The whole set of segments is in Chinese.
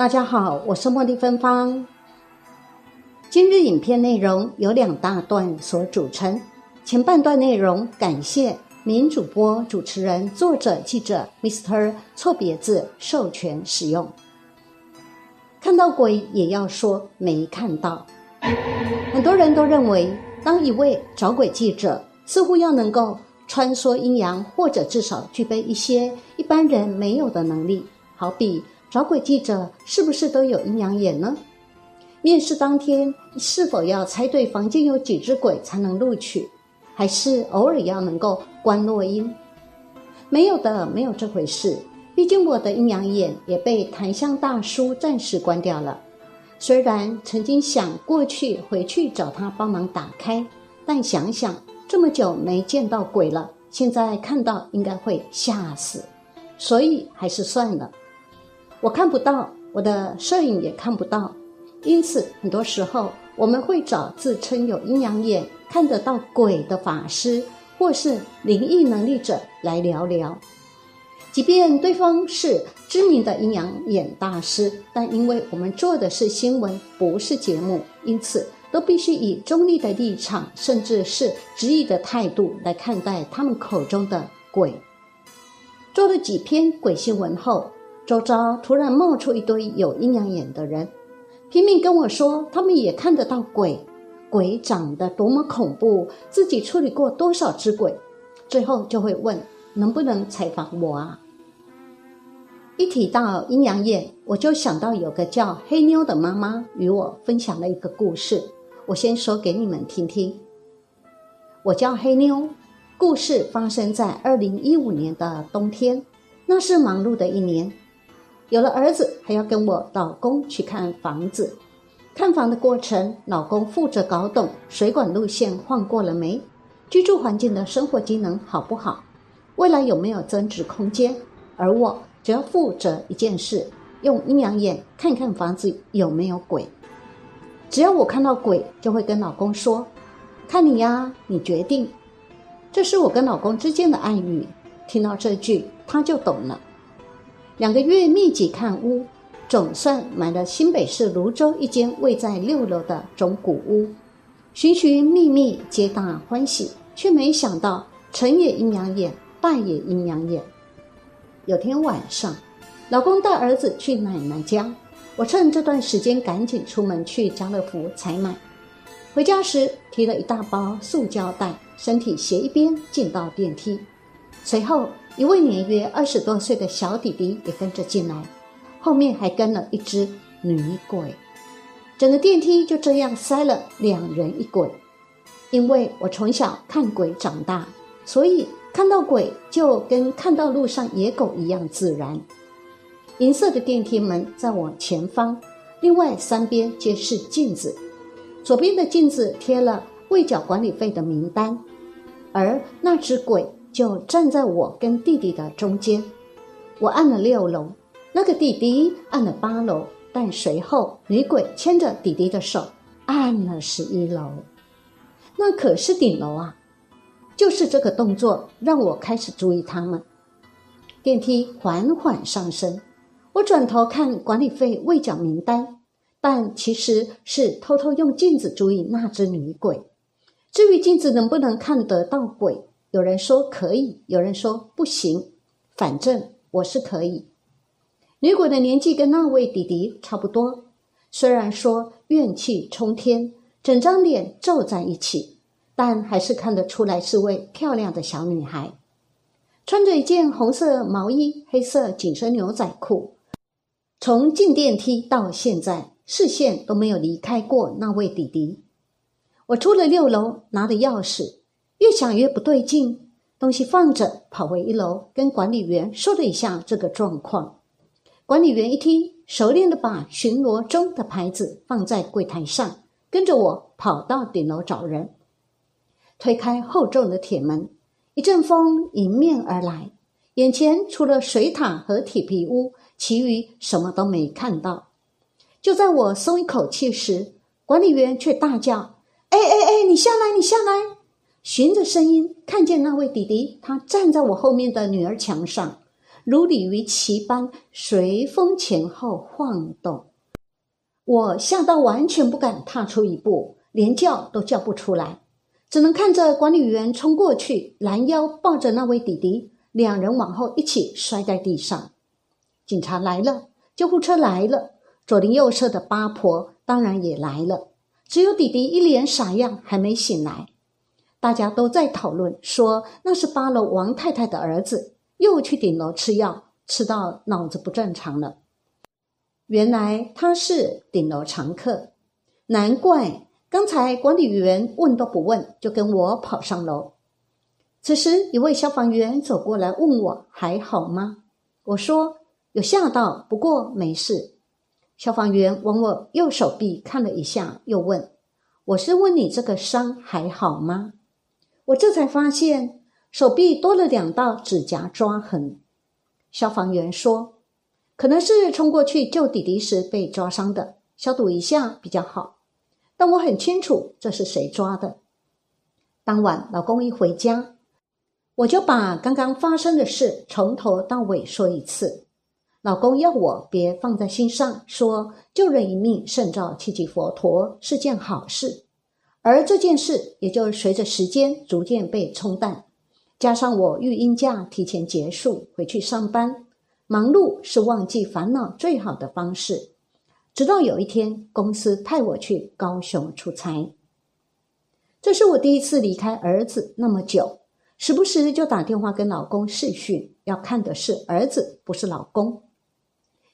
大家好，我是茉莉芬芳。今日影片内容由两大段所组成，前半段内容感谢名主播、主持人、作者、记者 Mr 错别字授权使用。看到鬼也要说没看到。很多人都认为，当一位找鬼记者，似乎要能够穿梭阴阳，或者至少具备一些一般人没有的能力，好比。找鬼记者是不是都有阴阳眼呢？面试当天是否要猜对房间有几只鬼才能录取？还是偶尔要能够观落阴？没有的，没有这回事。毕竟我的阴阳眼也被檀香大叔暂时关掉了。虽然曾经想过去回去找他帮忙打开，但想想这么久没见到鬼了，现在看到应该会吓死，所以还是算了。我看不到，我的摄影也看不到，因此很多时候我们会找自称有阴阳眼、看得到鬼的法师或是灵异能力者来聊聊。即便对方是知名的阴阳眼大师，但因为我们做的是新闻，不是节目，因此都必须以中立的立场，甚至是质疑的态度来看待他们口中的鬼。做了几篇鬼新闻后。周遭突然冒出一堆有阴阳眼的人，拼命跟我说他们也看得到鬼，鬼长得多么恐怖，自己处理过多少只鬼，最后就会问能不能采访我啊？一提到阴阳眼，我就想到有个叫黑妞的妈妈与我分享了一个故事，我先说给你们听听。我叫黑妞，故事发生在二零一五年的冬天，那是忙碌的一年。有了儿子，还要跟我老公去看房子。看房的过程，老公负责搞懂水管路线换过了没，居住环境的生活机能好不好，未来有没有增值空间。而我只要负责一件事，用阴阳眼看看房子有没有鬼。只要我看到鬼，就会跟老公说：“看你呀，你决定。”这是我跟老公之间的暗语。听到这句，他就懂了。两个月密集看屋，总算买了新北市泸州一间位在六楼的中古屋。寻寻觅觅，皆大欢喜，却没想到成也阴阳眼，败也阴阳眼。有天晚上，老公带儿子去奶奶家，我趁这段时间赶紧出门去家乐福采买。回家时提了一大包塑胶袋，身体斜一边进到电梯，随后。一位年约二十多岁的小弟弟也跟着进来，后面还跟了一只女鬼，整个电梯就这样塞了两人一鬼。因为我从小看鬼长大，所以看到鬼就跟看到路上野狗一样自然。银色的电梯门在我前方，另外三边皆是镜子，左边的镜子贴了未缴管理费的名单，而那只鬼。就站在我跟弟弟的中间，我按了六楼，那个弟弟按了八楼，但随后女鬼牵着弟弟的手按了十一楼，那可是顶楼啊！就是这个动作让我开始注意他们。电梯缓缓上升，我转头看管理费未缴名单，但其实是偷偷用镜子注意那只女鬼。至于镜子能不能看得到鬼？有人说可以，有人说不行，反正我是可以。女鬼的年纪跟那位弟弟差不多，虽然说怨气冲天，整张脸皱在一起，但还是看得出来是位漂亮的小女孩，穿着一件红色毛衣、黑色紧身牛仔裤。从进电梯到现在，视线都没有离开过那位弟弟。我出了六楼，拿着钥匙。越想越不对劲，东西放着，跑回一楼，跟管理员说了一下这个状况。管理员一听，熟练的把巡逻中的牌子放在柜台上，跟着我跑到顶楼找人。推开厚重的铁门，一阵风迎面而来，眼前除了水塔和铁皮屋，其余什么都没看到。就在我松一口气时，管理员却大叫：“哎哎哎，你下来，你下来！”循着声音看见那位弟弟，他站在我后面的女儿墙上，如鲤鱼鳍般随风前后晃动。我吓到完全不敢踏出一步，连叫都叫不出来，只能看着管理员冲过去拦腰抱着那位弟弟，两人往后一起摔在地上。警察来了，救护车来了，左邻右舍的八婆当然也来了。只有弟弟一脸傻样，还没醒来。大家都在讨论，说那是八楼王太太的儿子，又去顶楼吃药，吃到脑子不正常了。原来他是顶楼常客，难怪刚才管理员问都不问，就跟我跑上楼。此时，一位消防员走过来问我还好吗？我说有吓到，不过没事。消防员往我右手臂看了一下，又问：“我是问你这个伤还好吗？”我这才发现手臂多了两道指甲抓痕。消防员说。可能是冲过去救弟弟时被抓伤的，消毒一下比较好。但我很清楚这是谁抓的。当晚老公一回家，我就把刚刚发生的事从头到尾说一次。老公要我别放在心上，说救人一命胜造七级佛陀是件好事。而这件事也就随着时间逐渐被冲淡，加上我育婴假提前结束，回去上班。忙碌是忘记烦恼最好的方式。直到有一天，公司派我去高雄出差，这是我第一次离开儿子那么久，时不时就打电话跟老公视讯，要看的是儿子，不是老公。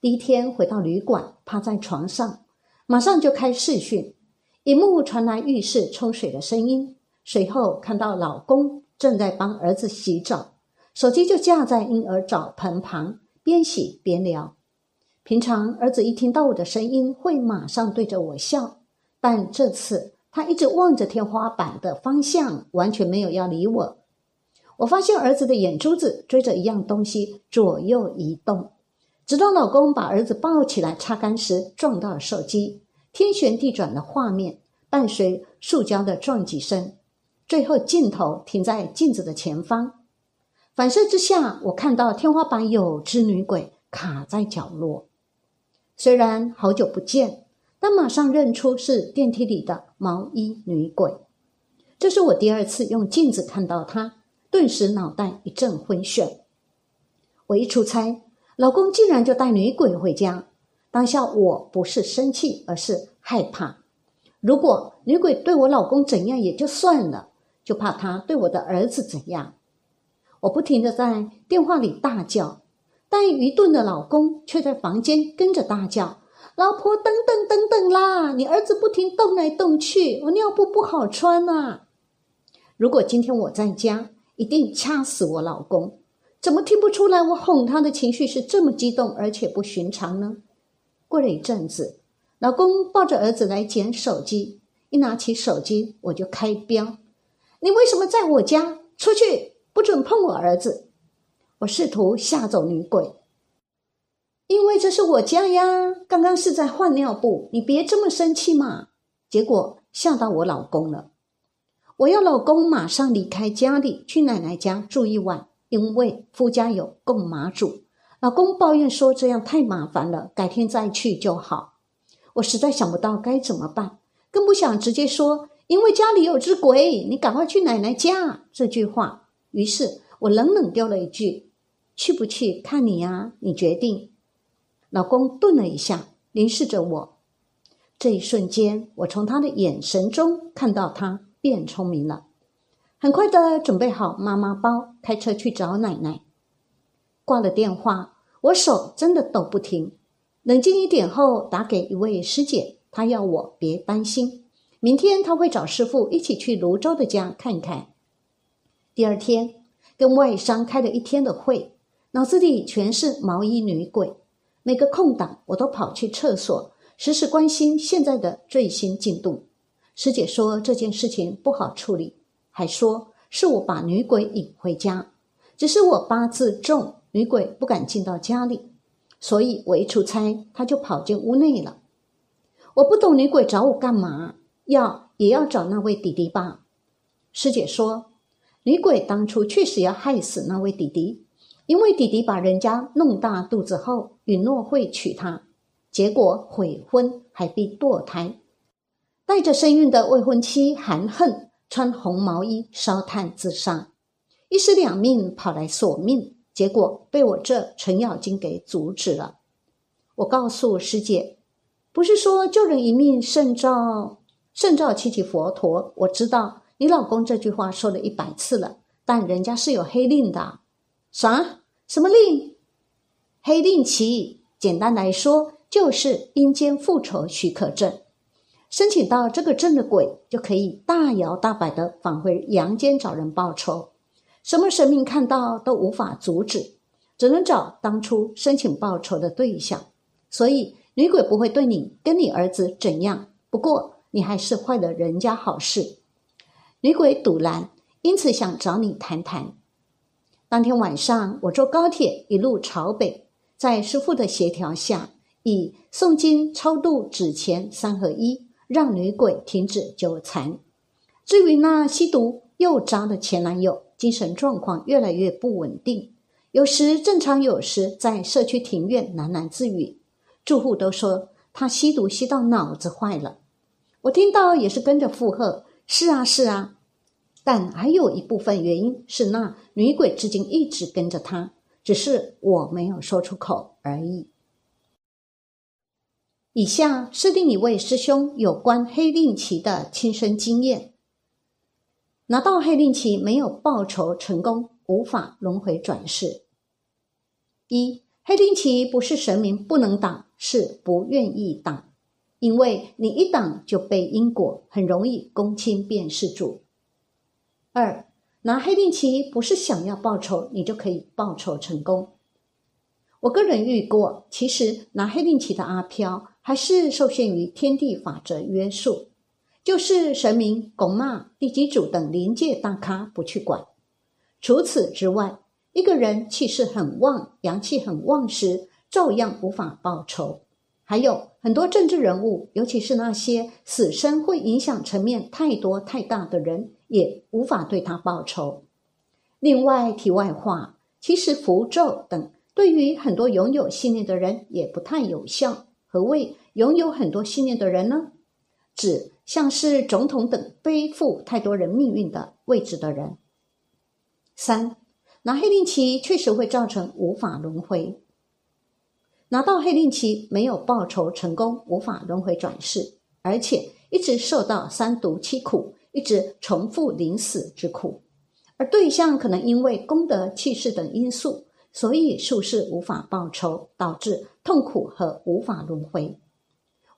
第一天回到旅馆，趴在床上，马上就开视讯，一幕传来浴室冲水的声音，随后看到老公正在帮儿子洗澡，手机就架在婴儿澡盆旁。边洗边聊。平常儿子一听到我的声音，会马上对着我笑，但这次他一直望着天花板的方向，完全没有要理我。我发现儿子的眼珠子追着一样东西左右移动，直到老公把儿子抱起来擦干时，撞到了手机，天旋地转的画面伴随塑胶的撞击声，最后镜头停在镜子的前方。反射之下，我看到天花板有只女鬼卡在角落。虽然好久不见，但马上认出是电梯里的毛衣女鬼。这是我第二次用镜子看到她，顿时脑袋一阵昏眩。我一出差，老公竟然就带女鬼回家。当下我不是生气，而是害怕。如果女鬼对我老公怎样也就算了，就怕她对我的儿子怎样。我不停的在电话里大叫，但愚钝的老公却在房间跟着大叫：“老婆，等等等等啦！你儿子不停动来动去，我尿布不好穿啊！”如果今天我在家，一定掐死我老公。怎么听不出来我哄他的情绪是这么激动而且不寻常呢？过了一阵子，老公抱着儿子来捡手机，一拿起手机我就开飙：“你为什么在我家？出去！”不准碰我儿子！我试图吓走女鬼，因为这是我家呀。刚刚是在换尿布，你别这么生气嘛。结果吓到我老公了，我要老公马上离开家里，去奶奶家住一晚，因为夫家有供马祖。老公抱怨说这样太麻烦了，改天再去就好。我实在想不到该怎么办，更不想直接说，因为家里有只鬼，你赶快去奶奶家这句话。于是我冷冷丢了一句：“去不去看你呀，你决定。”老公顿了一下，凝视着我。这一瞬间，我从他的眼神中看到他变聪明了。很快的准备好妈妈包，开车去找奶奶。挂了电话，我手真的抖不停。冷静一点后，打给一位师姐，她要我别担心，明天她会找师傅一起去泸州的家看看。第二天，跟外商开了一天的会，脑子里全是毛衣女鬼。每个空档，我都跑去厕所，时时关心现在的最新进度。师姐说这件事情不好处理，还说是我把女鬼引回家。只是我八字重，女鬼不敢进到家里，所以我一出差，她就跑进屋内了。我不懂女鬼找我干嘛？要也要找那位弟弟吧？师姐说。女鬼当初确实要害死那位弟弟，因为弟弟把人家弄大肚子后，允诺会娶她，结果悔婚还被堕胎，带着身孕的未婚妻含恨穿红毛衣烧炭自杀，一尸两命跑来索命，结果被我这程咬金给阻止了。我告诉师姐，不是说救人一命胜造胜造七级佛陀。我知道你老公这句话说了一百次了，但人家是有黑令的。啥？什么令？黑令旗，简单来说就是阴间复仇许可证。申请到这个证的鬼，就可以大摇大摆的返回阳间找人报仇。什么神明看到都无法阻止，只能找当初申请报仇的对象。所以女鬼不会对你跟你儿子怎样。不过你还是坏了人家好事。女鬼堵拦，因此想找你谈谈。当天晚上，我坐高铁一路朝北，在师傅的协调下，以诵经、超度、纸钱三合一，让女鬼停止纠缠。至于那吸毒又渣的前男友，精神状况越来越不稳定，有时正常，有时在社区庭院喃喃自语。住户都说他吸毒吸到脑子坏了，我听到也是跟着附和：“是啊，是啊。”但还有一部分原因是，那女鬼至今一直跟着他，只是我没有说出口而已。以下是另一位师兄有关黑令旗的亲身经验：拿到黑令旗没有报仇成功，无法轮回转世。一黑令旗不是神明不能挡，是不愿意挡，因为你一挡就被因果，很容易公亲变事主。二拿黑令旗不是想要报仇，你就可以报仇成功。我个人遇过，其实拿黑令旗的阿飘还是受限于天地法则约束，就是神明、拱骂、地基主等临界大咖不去管。除此之外，一个人气势很旺、阳气很旺时，照样无法报仇。还有很多政治人物，尤其是那些死生会影响层面太多太大的人。也无法对他报仇。另外，题外话，其实符咒等对于很多拥有信念的人也不太有效。何谓拥有很多信念的人呢？指像是总统等背负太多人命运的位置的人。三，拿黑令旗确实会造成无法轮回。拿到黑令旗没有报仇成功，无法轮回转世，而且一直受到三毒七苦。一直重复临死之苦，而对象可能因为功德、气势等因素，所以术士无法报仇，导致痛苦和无法轮回。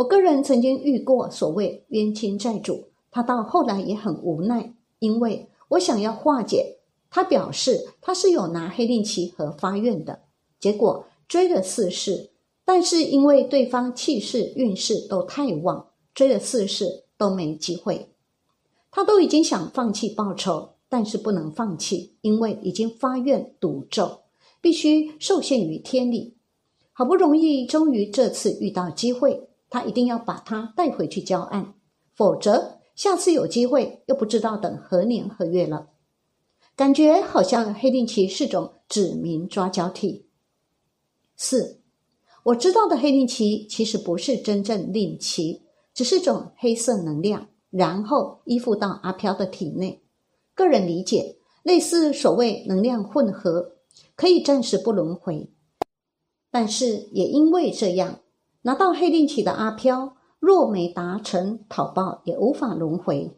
我个人曾经遇过所谓冤亲债主，他到后来也很无奈，因为我想要化解，他表示他是有拿黑令旗和发愿的，结果追了四世，但是因为对方气势运势都太旺，追了四世都没机会。他都已经想放弃报仇，但是不能放弃，因为已经发愿赌咒，必须受限于天理。好不容易，终于这次遇到机会，他一定要把他带回去交案，否则下次有机会又不知道等何年何月了。感觉好像黑令旗是种指名抓交替。四，我知道的黑令旗其实不是真正令旗，只是种黑色能量。然后依附到阿飘的体内，个人理解类似所谓能量混合，可以暂时不轮回。但是也因为这样，拿到黑令旗的阿飘，若没达成讨报，也无法轮回。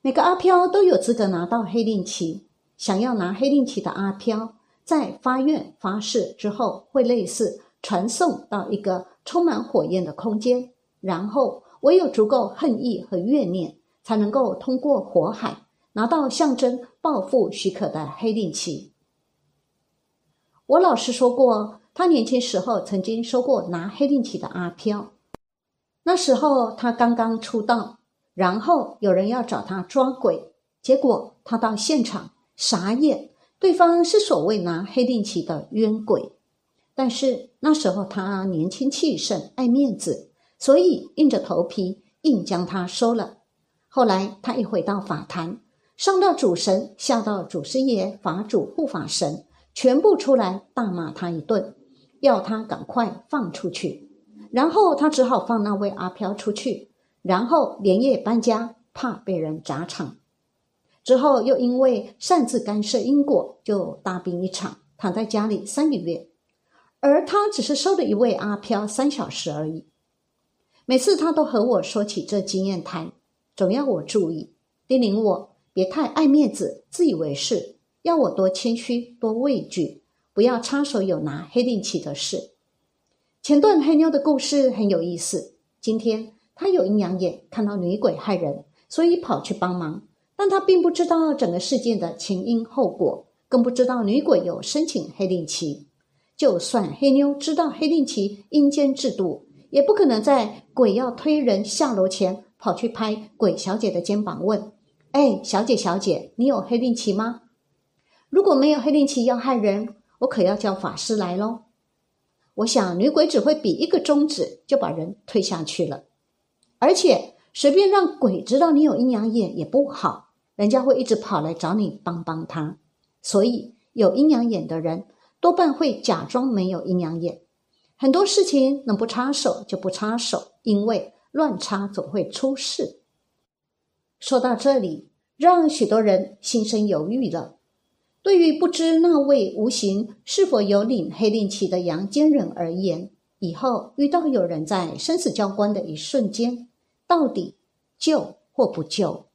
每个阿飘都有资格拿到黑令旗。想要拿黑令旗的阿飘，在发愿发誓之后，会类似传送到一个充满火焰的空间，然后。唯有足够恨意和怨念，才能够通过火海拿到象征报复许可的黑令旗。我老师说过，他年轻时候曾经收过拿黑令旗的阿飘。那时候他刚刚出道，然后有人要找他抓鬼，结果他到现场傻眼，对方是所谓拿黑令旗的冤鬼。但是那时候他年轻气盛，爱面子。所以硬着头皮硬将他收了。后来他一回到法坛，上到主神，下到祖师爷、法主、护法神，全部出来大骂他一顿，要他赶快放出去。然后他只好放那位阿飘出去，然后连夜搬家，怕被人砸场。之后又因为擅自干涉因果，就大病一场，躺在家里三个月。而他只是收了一位阿飘三小时而已。每次他都和我说起这经验谈，总要我注意，叮咛我别太爱面子、自以为是，要我多谦虚、多畏惧，不要插手有拿黑令旗的事。前段黑妞的故事很有意思。今天他有阴阳眼，看到女鬼害人，所以跑去帮忙，但他并不知道整个事件的前因后果，更不知道女鬼有申请黑令旗。就算黑妞知道黑令旗阴间制度，也不可能在鬼要推人下楼前跑去拍鬼小姐的肩膀问：“哎，小姐小姐，你有黑令旗吗？如果没有黑令旗要害人，我可要叫法师来喽。”我想女鬼只会比一个中指就把人推下去了，而且随便让鬼知道你有阴阳眼也不好，人家会一直跑来找你帮帮他。所以有阴阳眼的人。多半会假装没有阴阳眼，很多事情能不插手就不插手，因为乱插总会出事。说到这里，让许多人心生犹豫了。对于不知那位无形是否有领黑令旗的阳间人而言，以后遇到有人在生死交关的一瞬间，到底救或不救？